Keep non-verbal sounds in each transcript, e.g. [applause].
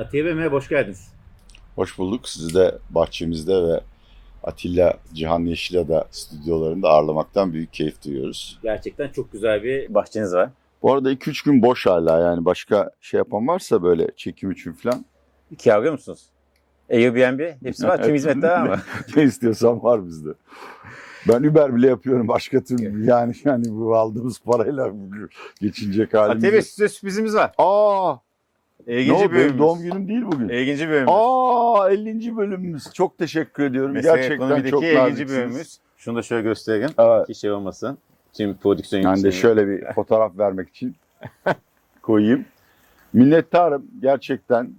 Atiye Bey merhaba, hoş geldiniz. Hoş bulduk. Sizi de bahçemizde ve Atilla Cihan Yeşilada stüdyolarında ağırlamaktan büyük keyif duyuyoruz. Gerçekten çok güzel bir bahçeniz var. Bu arada 2-3 gün boş hala yani başka şey yapan varsa böyle çekim için falan Kiralıyor musunuz? Airbnb hepsi var. [laughs] Tüm hizmetler var mı? [laughs] ne istiyorsan var bizde. Ben Uber bile yapıyorum başka türlü yani yani bu aldığımız parayla geçinecek halimiz. Atiye Bey size sürprizimiz var. Aa, İlginci ne oldu? Benim doğum günüm değil bugün. Bir bölümümüz. Aa 50. bölümümüz. Çok teşekkür ediyorum. Mesela Gerçekten çok naziksiniz. bölümümüz. Şunu da şöyle göstereyim. Evet. Ki şey olmasın. Tüm prodüksiyon Ben de şöyle bir [laughs] fotoğraf vermek için [laughs] koyayım. Minnettarım gerçekten.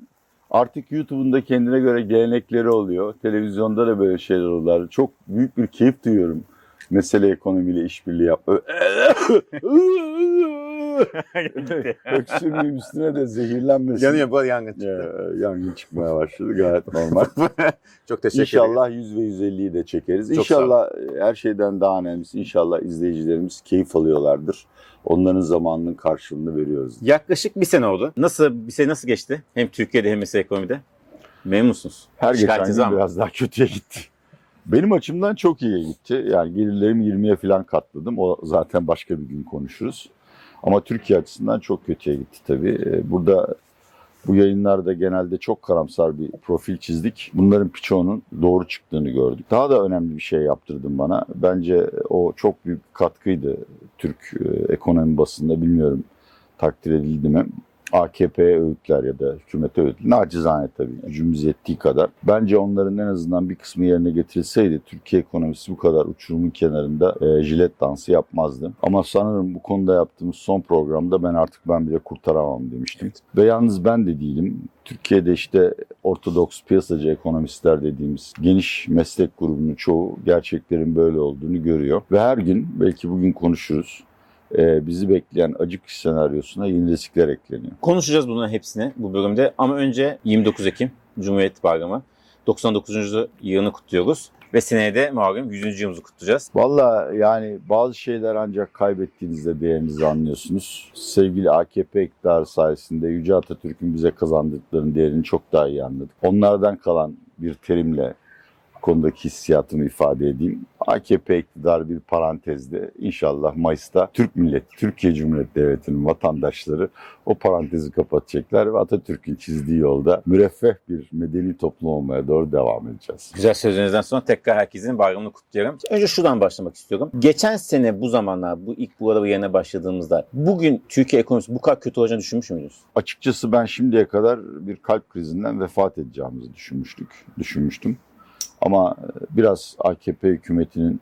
Artık YouTube'un da kendine göre gelenekleri oluyor. Televizyonda da böyle şeyler oluyor. Çok büyük bir keyif duyuyorum. Mesele ekonomiyle işbirliği yap. [laughs] Öksürmeyeyim üstüne de zehirlenmesin. Yanıyor bu yangın çıktı. Ya, yangın çıkmaya başladı gayet normal. [laughs] çok teşekkür ederim. İnşallah 100 ve 150'yi de çekeriz. Çok inşallah her şeyden daha önemlisi inşallah izleyicilerimiz keyif alıyorlardır. Onların zamanının karşılığını veriyoruz. Yaklaşık bir sene oldu. Nasıl bir sene nasıl geçti? Hem Türkiye'de hem mesela ekonomide. Memnun musunuz? Her geçen gün mı? biraz daha kötüye gitti. Benim açımdan çok iyiye gitti. Yani gelirlerimi 20'ye falan katladım. O zaten başka bir gün konuşuruz. Ama Türkiye açısından çok kötüye gitti tabii. Ee, Burada bu yayınlarda genelde çok karamsar bir profil çizdik. Bunların birçoğunun doğru çıktığını gördük. Daha da önemli bir şey yaptırdın bana. Bence o çok büyük katkıydı Türk e, ekonomi basında. Bilmiyorum takdir edildi mi? AKP'ye öğütler ya da hükümete öğütler. Nacizane tabii gücümüz yettiği kadar. Bence onların en azından bir kısmı yerine getirilseydi Türkiye ekonomisi bu kadar uçurumun kenarında e, jilet dansı yapmazdı. Ama sanırım bu konuda yaptığımız son programda ben artık ben bile kurtaramam demiştim. Ve yalnız ben de değilim. Türkiye'de işte ortodoks piyasacı ekonomistler dediğimiz geniş meslek grubunun çoğu gerçeklerin böyle olduğunu görüyor. Ve her gün belki bugün konuşuruz bizi bekleyen acık senaryosuna yeni riskler ekleniyor. Konuşacağız bunların hepsini bu bölümde ama önce 29 Ekim Cumhuriyet Bayramı. 99. yılını kutluyoruz. Ve seneye de malum 100. yılımızı kutlayacağız. Valla yani bazı şeyler ancak kaybettiğinizde değerinizi anlıyorsunuz. Sevgili AKP iktidarı sayesinde Yüce Atatürk'ün bize kazandırdıklarının değerini çok daha iyi anladık. Onlardan kalan bir terimle konudaki hissiyatımı ifade edeyim. AKP iktidarı bir parantezde inşallah Mayıs'ta Türk milleti, Türkiye Cumhuriyeti Devleti'nin vatandaşları o parantezi kapatacaklar ve Atatürk'ün çizdiği yolda müreffeh bir medeni toplum olmaya doğru devam edeceğiz. Güzel sözlerinizden sonra tekrar herkesin bayramını kutluyorum. Önce şuradan başlamak istiyorum. Geçen sene bu zamanlar, bu ilk bu araba yerine başladığımızda bugün Türkiye ekonomisi bu kadar kötü olacağını düşünmüş müydünüz? Açıkçası ben şimdiye kadar bir kalp krizinden vefat edeceğimizi düşünmüştük, düşünmüştüm. Ama e, biraz AKP hükümetinin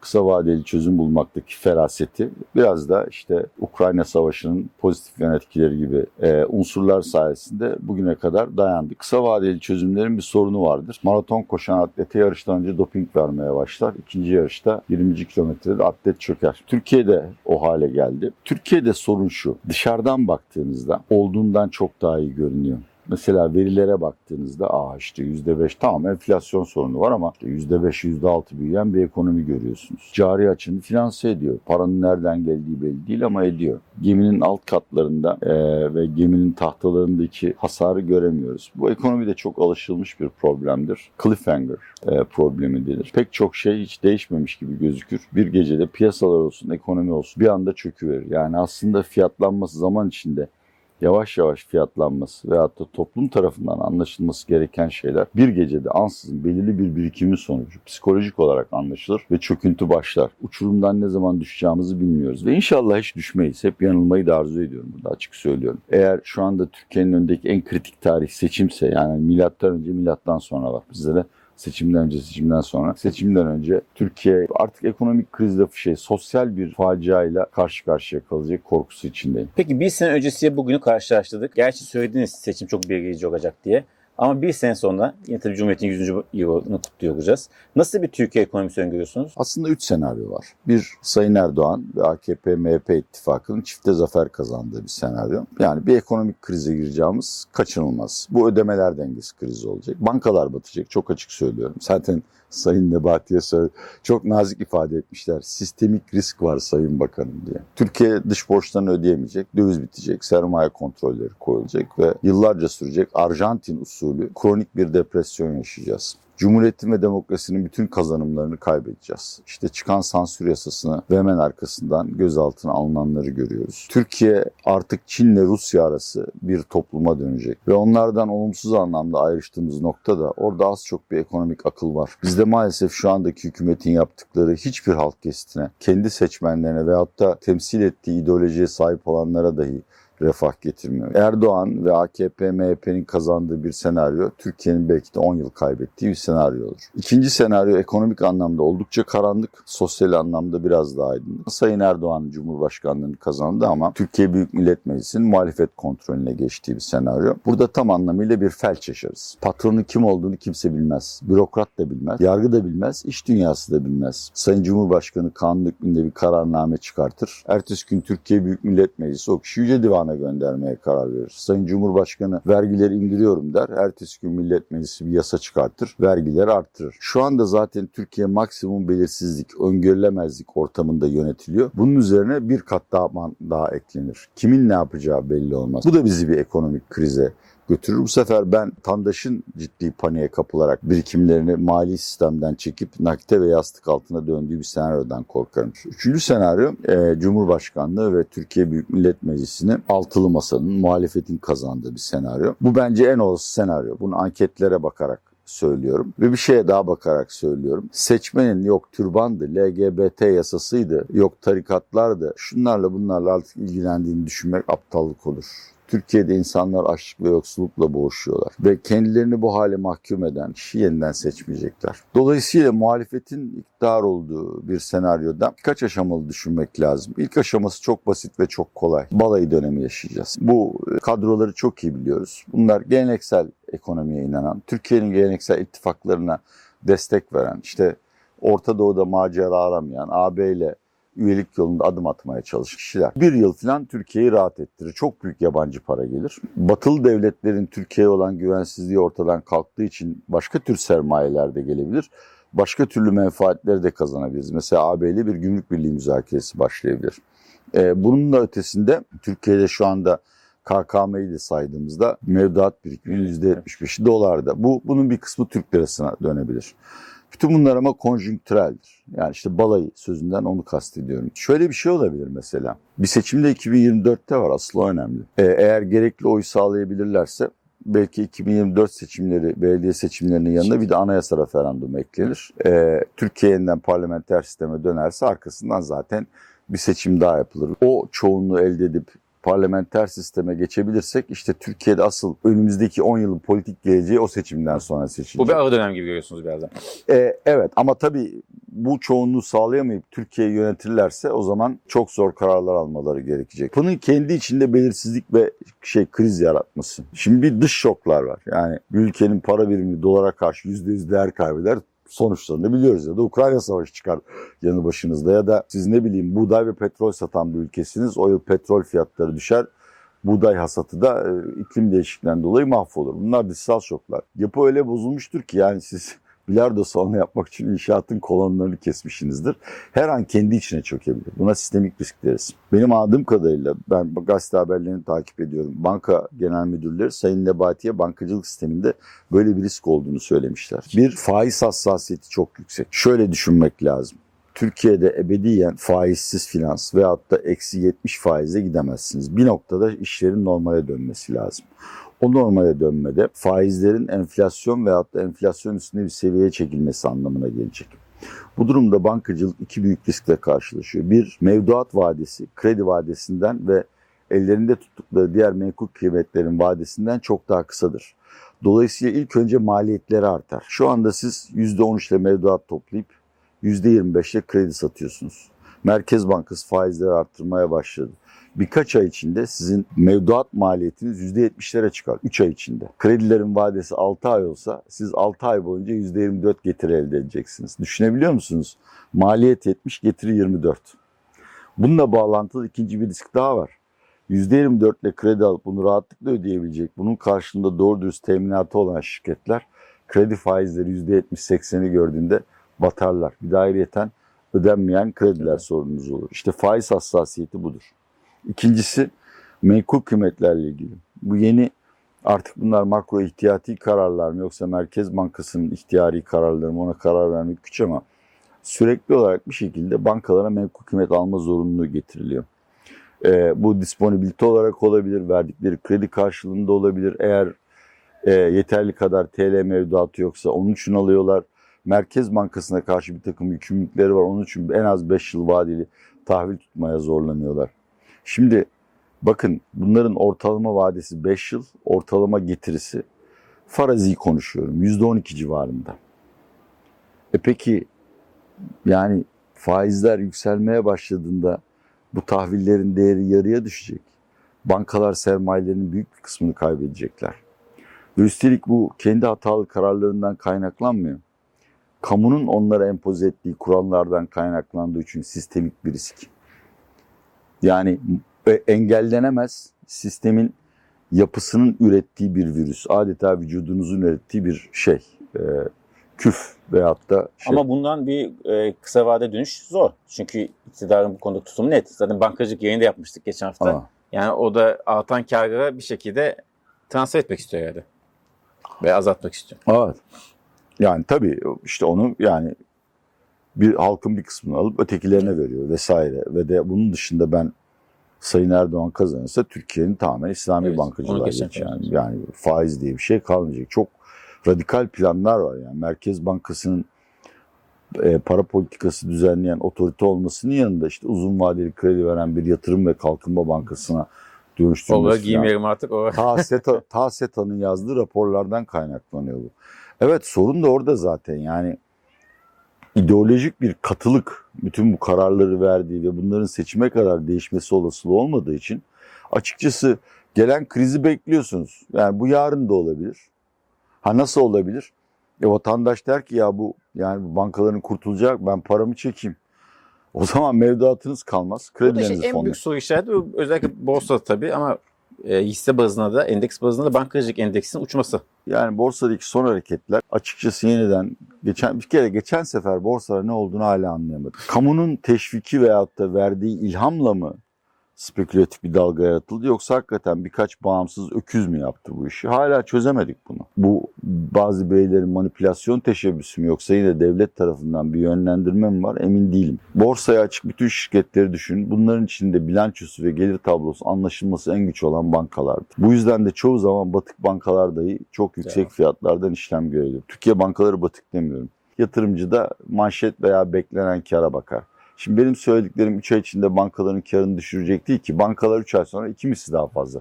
kısa vadeli çözüm bulmaktaki feraseti, biraz da işte Ukrayna Savaşı'nın pozitif yan etkileri gibi e, unsurlar sayesinde bugüne kadar dayandı. Kısa vadeli çözümlerin bir sorunu vardır. Maraton koşan atlete yarıştan önce doping vermeye başlar. İkinci yarışta 20. kilometrede atlet çöker. Türkiye'de o hale geldi. Türkiye'de sorun şu. Dışarıdan baktığınızda olduğundan çok daha iyi görünüyor. Mesela verilere baktığınızda aa işte %5 tamam enflasyon sorunu var ama işte %5 %6 büyüyen bir ekonomi görüyorsunuz. Cari açını finanse ediyor. Paranın nereden geldiği belli değil ama ediyor. Geminin alt katlarında eee, ve geminin tahtalarındaki hasarı göremiyoruz. Bu ekonomide çok alışılmış bir problemdir. Cliffhanger eee, problemi denir. Pek çok şey hiç değişmemiş gibi gözükür. Bir gecede piyasalar olsun, ekonomi olsun bir anda çöküverir. Yani aslında fiyatlanması zaman içinde yavaş yavaş fiyatlanması veyahut da toplum tarafından anlaşılması gereken şeyler bir gecede ansızın belirli bir birikimin sonucu psikolojik olarak anlaşılır ve çöküntü başlar. Uçurumdan ne zaman düşeceğimizi bilmiyoruz ve inşallah hiç düşmeyiz. Hep yanılmayı da arzu ediyorum burada açık söylüyorum. Eğer şu anda Türkiye'nin önündeki en kritik tarih seçimse yani milattan önce milattan sonra var bizlere seçimden önce seçimden sonra seçimden önce Türkiye artık ekonomik krizle şey sosyal bir faciayla karşı karşıya kalacak korkusu içindeyim. Peki bir sene öncesiyle bugünü karşılaştırdık. Gerçi söylediniz seçim çok belirleyici olacak diye. Ama bir sene sonra yine tabii Cumhuriyet'in 100. yılını kutluyor olacağız. Nasıl bir Türkiye ekonomisi öngörüyorsunuz? Aslında üç senaryo var. Bir Sayın Erdoğan ve AKP-MHP ittifakının çifte zafer kazandığı bir senaryo. Yani bir ekonomik krize gireceğimiz kaçınılmaz. Bu ödemeler dengesi krizi olacak. Bankalar batacak çok açık söylüyorum. Zaten Sayın Nebati'ye çok nazik ifade etmişler. Sistemik risk var Sayın Bakanım diye. Türkiye dış borçlarını ödeyemeyecek, döviz bitecek, sermaye kontrolleri koyulacak ve yıllarca sürecek Arjantin usulü kronik bir depresyon yaşayacağız. Cumhuriyetin ve demokrasinin bütün kazanımlarını kaybedeceğiz. İşte çıkan sansür yasasını ve hemen arkasından gözaltına alınanları görüyoruz. Türkiye artık Çin'le Rusya arası bir topluma dönecek. Ve onlardan olumsuz anlamda ayrıştığımız noktada orada az çok bir ekonomik akıl var. Bizde maalesef şu andaki hükümetin yaptıkları hiçbir halk kesitine, kendi seçmenlerine veyahut da temsil ettiği ideolojiye sahip olanlara dahi refah getirmiyor. Erdoğan ve AKP, MHP'nin kazandığı bir senaryo Türkiye'nin belki de 10 yıl kaybettiği bir senaryo olur. İkinci senaryo ekonomik anlamda oldukça karanlık, sosyal anlamda biraz daha aydınlık. Sayın Erdoğan Cumhurbaşkanlığını kazandı ama Türkiye Büyük Millet Meclisi'nin muhalefet kontrolüne geçtiği bir senaryo. Burada tam anlamıyla bir felç yaşarız. Patronun kim olduğunu kimse bilmez. Bürokrat da bilmez, yargı da bilmez, iş dünyası da bilmez. Sayın Cumhurbaşkanı kanun hükmünde bir kararname çıkartır. Ertesi gün Türkiye Büyük Millet Meclisi o kişi Yüce Divan göndermeye karar verir. Sayın Cumhurbaşkanı vergileri indiriyorum der. Ertesi gün Millet Meclisi bir yasa çıkartır. Vergileri arttırır. Şu anda zaten Türkiye maksimum belirsizlik, öngörülemezlik ortamında yönetiliyor. Bunun üzerine bir kat daha, daha eklenir. Kimin ne yapacağı belli olmaz. Bu da bizi bir ekonomik krize götürür. Bu sefer ben tandaşın ciddi paniğe kapılarak birikimlerini mali sistemden çekip nakite ve yastık altına döndüğü bir senaryodan korkarım. Üçüncü senaryo e, Cumhurbaşkanlığı ve Türkiye Büyük Millet Meclisi'ni altılı masanın muhalefetin kazandığı bir senaryo. Bu bence en olası senaryo. Bunu anketlere bakarak söylüyorum. Ve bir şeye daha bakarak söylüyorum. Seçmenin yok türbandı, LGBT yasasıydı, yok tarikatlardı, şunlarla bunlarla artık ilgilendiğini düşünmek aptallık olur. Türkiye'de insanlar açlık ve yoksullukla boğuşuyorlar. Ve kendilerini bu hale mahkum eden kişi yeniden seçmeyecekler. Dolayısıyla muhalefetin iktidar olduğu bir senaryoda birkaç aşamalı düşünmek lazım. İlk aşaması çok basit ve çok kolay. Balayı dönemi yaşayacağız. Bu kadroları çok iyi biliyoruz. Bunlar geleneksel ekonomiye inanan, Türkiye'nin geleneksel ittifaklarına destek veren, işte Orta Doğu'da macera aramayan, AB ile üyelik yolunda adım atmaya çalışan kişiler. Bir yıl falan Türkiye'yi rahat ettirir. Çok büyük yabancı para gelir. Batılı devletlerin Türkiye'ye olan güvensizliği ortadan kalktığı için başka tür sermayeler de gelebilir. Başka türlü menfaatleri de kazanabiliriz. Mesela AB ile bir gümrük birliği müzakeresi başlayabilir. Ee, bunun da ötesinde Türkiye'de şu anda KKM'yi de saydığımızda mevduat birikimi %75'i dolarda. Bu bunun bir kısmı Türk lirasına dönebilir. Bütün bunlar ama konjonktüreldir. Yani işte balayı sözünden onu kastediyorum. Şöyle bir şey olabilir mesela. Bir seçimde 2024'te var asıl o önemli. Ee, eğer gerekli oy sağlayabilirlerse belki 2024 seçimleri, belediye seçimlerinin yanında bir de anayasa referandumu eklenir. Ee, Türkiye parlamenter sisteme dönerse arkasından zaten bir seçim daha yapılır. O çoğunluğu elde edip parlamenter sisteme geçebilirsek işte Türkiye'de asıl önümüzdeki 10 yılın politik geleceği o seçimden sonra seçilecek. Bu bir ara dönem gibi görüyorsunuz birazdan. Ee, evet ama tabii bu çoğunluğu sağlayamayıp Türkiye'yi yönetirlerse o zaman çok zor kararlar almaları gerekecek. Bunun kendi içinde belirsizlik ve şey kriz yaratması. Şimdi bir dış şoklar var. Yani ülkenin para birimi dolara karşı %100 değer kaybeder sonuçlarını biliyoruz ya da Ukrayna savaşı çıkar yanı başınızda ya da siz ne bileyim buğday ve petrol satan bir ülkesiniz. O yıl petrol fiyatları düşer. Buğday hasatı da e, iklim değişikliğinden dolayı mahvolur. Bunlar dışsal şoklar. Yapı öyle bozulmuştur ki yani siz bilardo salonu yapmak için inşaatın kolonlarını kesmişsinizdir. Her an kendi içine çökebilir. Buna sistemik risk deriz. Benim anladığım kadarıyla ben gazete haberlerini takip ediyorum. Banka genel müdürleri Sayın Nebati'ye bankacılık sisteminde böyle bir risk olduğunu söylemişler. Bir faiz hassasiyeti çok yüksek. Şöyle düşünmek lazım. Türkiye'de ebediyen faizsiz finans veyahut da eksi 70 faize gidemezsiniz. Bir noktada işlerin normale dönmesi lazım. O normale dönmede faizlerin enflasyon veyahut da enflasyon üstünde bir seviyeye çekilmesi anlamına gelecek. Bu durumda bankacılık iki büyük riskle karşılaşıyor. Bir, mevduat vadesi, kredi vadesinden ve ellerinde tuttukları diğer menkul kıymetlerin vadesinden çok daha kısadır. Dolayısıyla ilk önce maliyetleri artar. Şu anda siz %13 ile mevduat toplayıp %25 ile kredi satıyorsunuz. Merkez Bankası faizleri arttırmaya başladı. Birkaç ay içinde sizin mevduat maliyetiniz %70'lere çıkar. 3 ay içinde. Kredilerin vadesi 6 ay olsa siz 6 ay boyunca %24 getiri elde edeceksiniz. Düşünebiliyor musunuz? Maliyet 70, getiri 24. Bununla bağlantılı ikinci bir risk daha var. %24 ile kredi alıp bunu rahatlıkla ödeyebilecek, bunun karşılığında doğru dürüst teminatı olan şirketler kredi faizleri %70-80'i gördüğünde batarlar. Bir de ayrıyeten ödenmeyen krediler sorununuz olur. İşte faiz hassasiyeti budur. İkincisi menkul kıymetlerle ilgili. Bu yeni artık bunlar makro ihtiyati kararlar mı yoksa Merkez Bankası'nın ihtiyari kararları mı ona karar vermek güç ama sürekli olarak bir şekilde bankalara menkul kıymet alma zorunluluğu getiriliyor. Ee, bu disponibilite olarak olabilir, verdikleri kredi karşılığında olabilir. Eğer e, yeterli kadar TL mevduatı yoksa onun için alıyorlar. Merkez Bankası'na karşı bir takım yükümlülükleri var. Onun için en az 5 yıl vadeli tahvil tutmaya zorlanıyorlar. Şimdi bakın bunların ortalama vadesi 5 yıl, ortalama getirisi farazi konuşuyorum %12 civarında. E peki yani faizler yükselmeye başladığında bu tahvillerin değeri yarıya düşecek. Bankalar sermayelerinin büyük bir kısmını kaybedecekler. Ve üstelik bu kendi hatalı kararlarından kaynaklanmıyor. Kamunun onlara empoze ettiği kurallardan kaynaklandığı için sistemik bir risk. Yani e, engellenemez sistemin yapısının ürettiği bir virüs. Adeta vücudunuzun ürettiği bir şey. E, küf veyahut da şey. Ama bundan bir e, kısa vade dönüş zor. Çünkü iktidarın bu konuda tutumu net. Zaten bankacılık yayını da yapmıştık geçen hafta. Ama Yani o da artan karları bir şekilde transfer etmek istiyor herhalde. Ve azaltmak istiyor. Evet. Yani tabii işte onu yani bir halkın bir kısmını alıp ötekilerine veriyor vesaire. Ve de bunun dışında ben Sayın Erdoğan kazanırsa Türkiye'nin tamamen İslami Evet, bankacılığa geçer. Yani, yani faiz diye bir şey kalmayacak. Çok radikal planlar var yani. Merkez Bankası'nın e, para politikası düzenleyen otorite olmasının yanında işte uzun vadeli kredi veren bir yatırım ve kalkınma bankasına Ola dönüştürülmesi falan. giymeyelim artık. O Ta, SETA, ta SETA'nın yazdığı raporlardan kaynaklanıyor bu. Evet sorun da orada zaten yani ideolojik bir katılık bütün bu kararları verdiği ve bunların seçime kadar değişmesi olasılığı olmadığı için açıkçası gelen krizi bekliyorsunuz. Yani bu yarın da olabilir. Ha nasıl olabilir? E vatandaş der ki ya bu yani bu bankaların kurtulacak ben paramı çekeyim. O zaman mevduatınız kalmaz. Bu da Kredileriniz işte en büyük soru işareti özellikle borsada tabii ama e, hisse bazında da endeks bazında da bankacılık endeksinin uçması. Yani borsadaki son hareketler açıkçası yeniden geçen bir kere geçen sefer borsada ne olduğunu hala anlayamadım. Kamunun teşviki veyahut da verdiği ilhamla mı spekülatif bir dalga yaratıldı yoksa hakikaten birkaç bağımsız öküz mü yaptı bu işi? Hala çözemedik bunu. Bu bazı bireylerin manipülasyon teşebbüsü mü yoksa yine devlet tarafından bir yönlendirme mi var emin değilim. Borsaya açık bütün şirketleri düşün. Bunların içinde bilançosu ve gelir tablosu anlaşılması en güç olan bankalardır. Bu yüzden de çoğu zaman batık bankalar dahi çok yüksek Evet. fiyatlardan işlem görüyor. Türkiye bankaları batık demiyorum. Yatırımcı da manşet veya beklenen kara bakar. Şimdi benim söylediklerim 3 ay içinde bankaların karını düşürecek değil ki. Bankalar 3 ay sonra iki misli daha fazla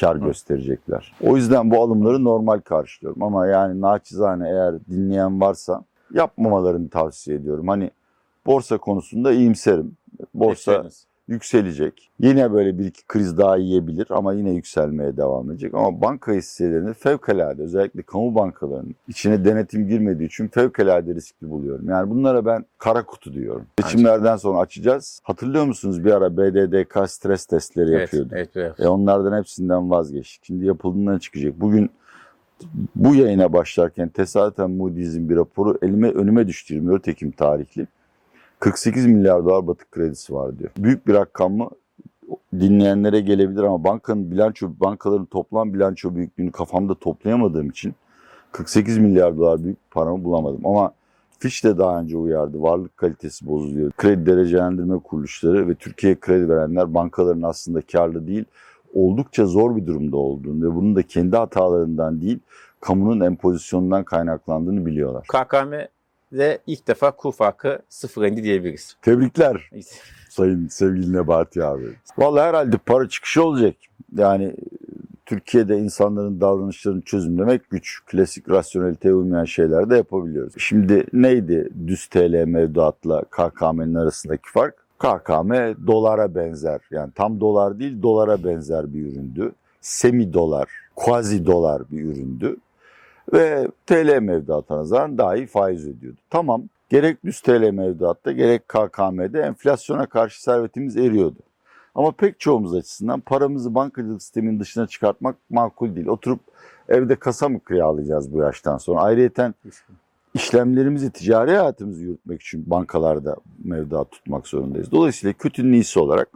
kar gösterecekler. O yüzden bu alımları normal karşılıyorum. Ama yani naçizane eğer dinleyen varsa yapmamalarını tavsiye ediyorum. Hani borsa konusunda iyimserim. Borsa Bekleriniz. Yükselecek. Yine böyle bir iki kriz daha yiyebilir ama yine yükselmeye devam edecek. Ama banka hisselerini fevkalade özellikle kamu bankalarının içine denetim girmediği için fevkalade riskli buluyorum. Yani bunlara ben kara kutu diyorum. Seçimlerden sonra açacağız. Hatırlıyor musunuz bir ara BDDK stres testleri Evet, yapıyordu. evet, evet. E onlardan hepsinden vazgeçtik. Şimdi yapıldığından çıkacak. Bugün bu yayına başlarken tesadüfen Moody's'in bir raporu elime önüme düştü 24 Ekim tarihli. 48 milyar dolar batık kredisi var diyor. Büyük bir rakam mı? Dinleyenlere gelebilir ama bankanın bilanço, bankaların toplam bilanço büyüklüğünü kafamda toplayamadığım için 48 milyar dolar büyük paramı bulamadım. Ama Fitch de daha önce uyardı. Varlık kalitesi bozuluyor. Kredi derecelendirme kuruluşları ve Türkiye'ye kredi verenler bankaların aslında karlı değil, oldukça zor bir durumda olduğunu ve bunun da kendi hatalarından değil, kamunun empozisyonundan kaynaklandığını biliyorlar. KKM'de ilk defa kur farkı sıfır indi diyebiliriz. Tebrikler Sayın sevgili Nebati abi. Vallahi herhalde para çıkışı olacak. Yani Türkiye'de insanların davranışlarını çözümlemek güç. Klasik rasyoneliteye uymayan şeyler de yapabiliyoruz. Şimdi neydi düz TL mevduatla KKM'nin arasındaki fark? KKM dolara benzer. Yani tam dolar değil dolara benzer bir üründü. Semi dolar, quasi dolar bir üründü. Ve TL daha iyi faiz ödüyordu. Tamam gerek düz TL mevduatta gerek KKM'de enflasyona karşı servetimiz eriyordu. Ama pek çoğumuz açısından paramızı bankacılık sisteminin dışına çıkartmak makul değil. Oturup evde kasa mı kiralayacağız bu yaştan sonra? Ayrıyeten işlemlerimizi, ticari hayatımızı yürütmek için bankalarda mevduat tutmak zorundayız. Dolayısıyla kötünün iyisi olarak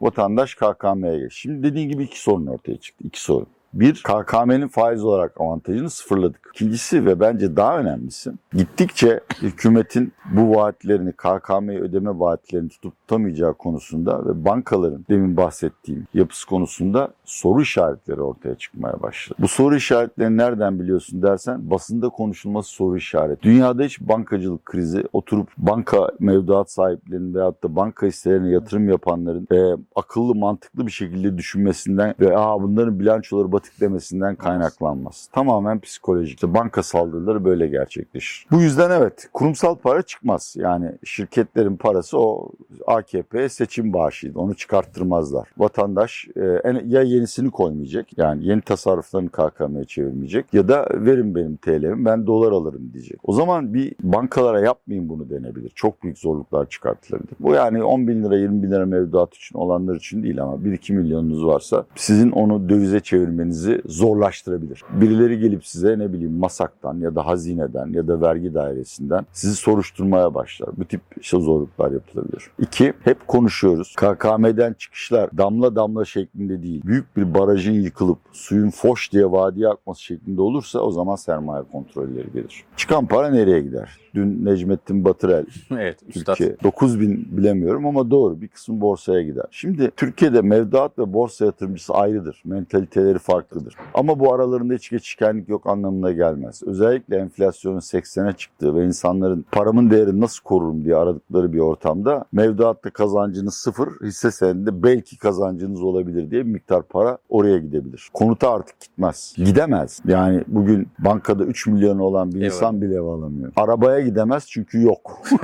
vatandaş KKM'ye geç. Şimdi dediğin gibi iki sorun ortaya çıktı. İki sorun. Bir, KKM'nin faiz olarak avantajını sıfırladık. İkincisi ve bence daha önemlisi, gittikçe hükümetin bu vaatlerini, KKM'ye ödeme vaatlerini tutup tutamayacağı konusunda ve bankaların demin bahsettiğim yapısı konusunda soru işaretleri ortaya çıkmaya başladı. Bu soru işaretlerini nereden biliyorsun dersen basında konuşulması soru işareti. Dünyada hiç bankacılık krizi oturup banka mevduat sahiplerinin veyahut da banka hisselerine yatırım yapanların e, akıllı mantıklı bir şekilde düşünmesinden ve Aa, bunların bilançoları batık demesinden kaynaklanmaz. Tamamen psikolojik. İşte banka saldırıları böyle gerçekleşir. Bu yüzden evet kurumsal para çıkmaz. Yani şirketlerin parası o AKP seçim bağışıydı. Onu çıkarttırmazlar. Vatandaş e, ya yenisini koymayacak. Yani yeni tasarruflarını KKM'ye çevirmeyecek. Ya da verin benim TL'mi ben dolar alırım diyecek. O zaman bir bankalara yapmayın bunu denebilir. Çok büyük zorluklar çıkartılabilir. Bu yani 10 bin lira 20 bin lira mevduat için olanlar için değil ama 1-2 milyonunuz varsa sizin onu dövize çevirmenizi zorlaştırabilir. Birileri gelip size ne bileyim masaktan ya da hazineden ya da vergi dairesinden sizi soruşturmaya başlar. Bu tip işte zorluklar yapılabilir. İki, hep konuşuyoruz. KKM'den çıkışlar damla damla şeklinde değil. Büyük bir barajın yıkılıp suyun foş diye vadiye akması şeklinde olursa o zaman sermaye kontrolleri gelir. Çıkan para nereye gider? Dün Necmettin Batırel [laughs] evet, üstad. Türkiye 9 bin bilemiyorum ama doğru bir kısmı borsaya gider. Şimdi Türkiye'de mevduat ve borsa yatırımcısı ayrıdır. Mentaliteleri farklıdır. Ama bu aralarında hiç geçişkenlik yok anlamına gelmez. Özellikle enflasyonun 80'e çıktığı ve insanların paramın değerini nasıl korurum diye aradıkları bir ortamda mevduatta kazancınız sıfır, hisse senedinde belki kazancınız olabilir diye bir miktar para oraya gidebilir. Konuta artık gitmez. Gidemez. Yani bugün bankada 3 milyon olan bir Evet. insan bile ev alamıyor. Arabaya gidemez çünkü yok. [laughs]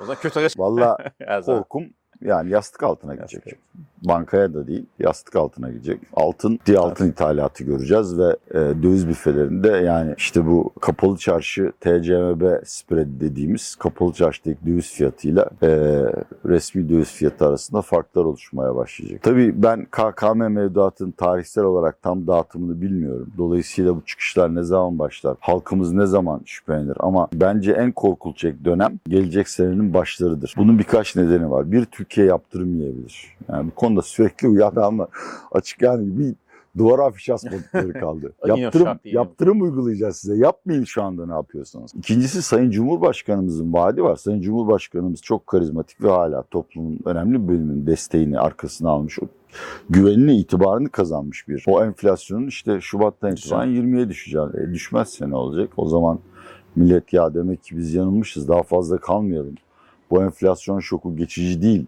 O zaman kötü. Valla [laughs] korkum yani yastık altına gidecek. Yastık. Bankaya da değil, yastık altına gidecek. Altın, diye altın ithalatı göreceğiz ve e, döviz büfelerinde yani işte bu kapalı çarşı TCMB spread dediğimiz kapalı çarşıdaki döviz fiyatıyla e, resmi döviz fiyatı arasında farklar oluşmaya başlayacak. Tabii ben KKM mevduatının tarihsel olarak tam dağıtımını bilmiyorum. Dolayısıyla bu çıkışlar ne zaman başlar? Halkımız ne zaman şüphelenir? Ama bence en korkulacak dönem gelecek senenin başlarıdır. Bunun birkaç nedeni var. Bir, Türkiye yaptırım yiyebilir. Yani bu konuda sürekli uyanan ama açık yani bir duvara afiş asmadıkları [laughs] kaldı. Yaptırım, yaptırım uygulayacağız size. Yapmayın şu anda ne yapıyorsanız. İkincisi Sayın Cumhurbaşkanımızın vaadi var. Sayın Cumhurbaşkanımız çok karizmatik ve hala toplumun önemli bir bölümünün desteğini arkasına almış. O güvenini, itibarını kazanmış bir. O enflasyonun işte Şubat'tan itibaren 20'ye düşeceği. E, düşmezse ne olacak? O zaman millet ya demek ki biz yanılmışız daha fazla kalmayalım. Bu enflasyon şoku geçici değil.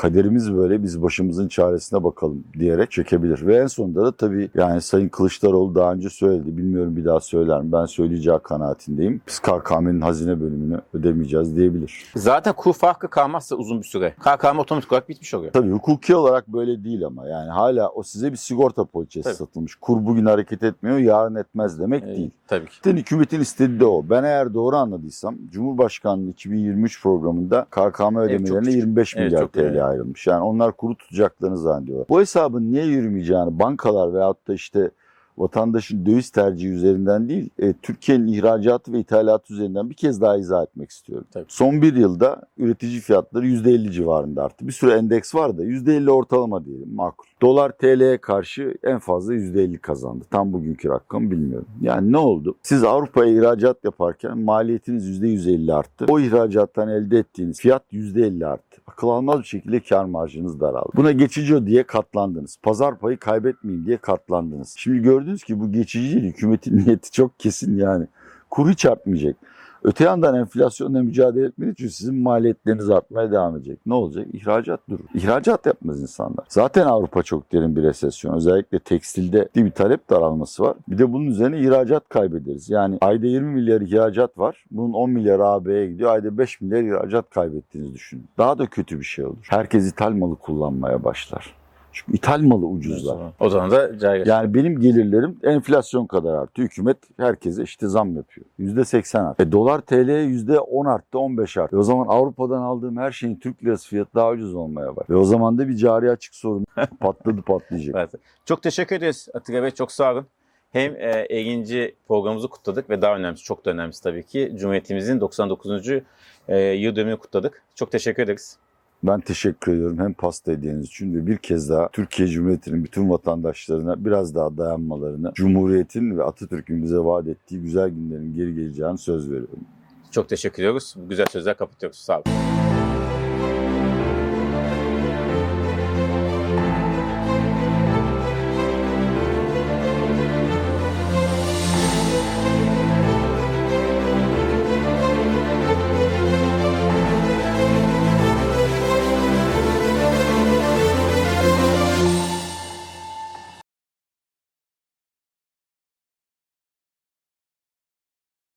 Kaderimiz böyle biz başımızın çaresine bakalım diyerek çekebilir. Ve en sonunda da tabii yani Sayın Kılıçdaroğlu daha önce söyledi. Bilmiyorum bir daha söyler mi? Ben söyleyeceği kanaatindeyim. Biz KKM'nin hazine bölümünü ödemeyeceğiz diyebilir. Zaten kur farkı kalmazsa uzun bir süre. KKM otomatik olarak bitmiş oluyor. Tabii hukuki olarak böyle değil ama yani hala o size bir sigorta poliçesi Tabii. satılmış. Kur bugün hareket etmiyor, yarın etmez demek Ee, değil. Tabii ki. Zaten hükümetin istediği de o. Ben eğer doğru anladıysam Cumhurbaşkanlığı 2023 programında KKM ödemelerine küçük. 25 Evet, milyar çok TL. Ayrılmış. Yani onlar kuru tutacaklarını zannediyorlar. Bu hesabın niye yürümeyeceğini bankalar veyahut da işte vatandaşın döviz tercihi üzerinden değil, e, Türkiye'nin ihracatı ve ithalatı üzerinden bir kez daha izah etmek istiyorum. Tabii. Son bir yılda üretici fiyatları %50 civarında arttı. Bir sürü endeks var da %50 ortalama diyelim makul. Dolar TL'ye karşı en fazla %50 kazandı. Tam bugünkü rakam bilmiyorum. Yani ne oldu? Siz Avrupa'ya ihracat yaparken maliyetiniz %150 arttı. O ihracattan elde ettiğiniz fiyat %50 arttı. Akıl almaz bir şekilde kar marjınız daraldı. Buna geçici diye katlandınız. Pazar payı kaybetmeyin diye katlandınız. Şimdi gördünüz ki bu geçici değil. Hükümetin [laughs] niyeti çok kesin yani. Kur hiç artmayacak. Öte yandan enflasyonla mücadele etmeniz için sizin maliyetleriniz artmaya devam edecek. Ne olacak? İhracat durur. İhracat yapmaz insanlar. Zaten Avrupa çok derin bir resesyon. Özellikle tekstilde bir talep daralması var. Bir de bunun üzerine ihracat kaybederiz. Yani ayda 20 milyar ihracat var. Bunun 10 milyar AB'ye gidiyor. Ayda 5 milyar ihracat kaybettiğinizi düşünün. Daha da kötü bir şey olur. Herkes ithal malı kullanmaya başlar. Çünkü ithal malı ucuzlar. O zaman da caygaç. Yani benim gelirlerim enflasyon kadar arttı. Hükümet herkese işte zam yapıyor. %80 arttı. E, dolar TL'ye %10 arttı, 15 arttı. E, o zaman Avrupa'dan aldığım her şeyin Türk lirası fiyatı daha ucuz olmaya var. Ve o zaman da bir cari açık sorun [laughs] patladı patlayacak. Evet. Çok teşekkür ederiz Atilla Bey. Çok sağ olun. Hem e, 50. programımızı kutladık ve daha önemlisi, çok da önemlisi tabii ki Cumhuriyetimizin 99. E, yıl dönümünü kutladık. Çok teşekkür ederiz. Ben teşekkür ediyorum hem pasta hediyeniz için ve bir kez daha Türkiye Cumhuriyeti'nin bütün vatandaşlarına biraz daha dayanmalarını, Cumhuriyet'in ve Atatürk'ün bize vaat ettiği güzel günlerin geri geleceğini söz veriyorum. Çok teşekkür ediyoruz. Bu güzel sözler kapatıyoruz. Sağ olun.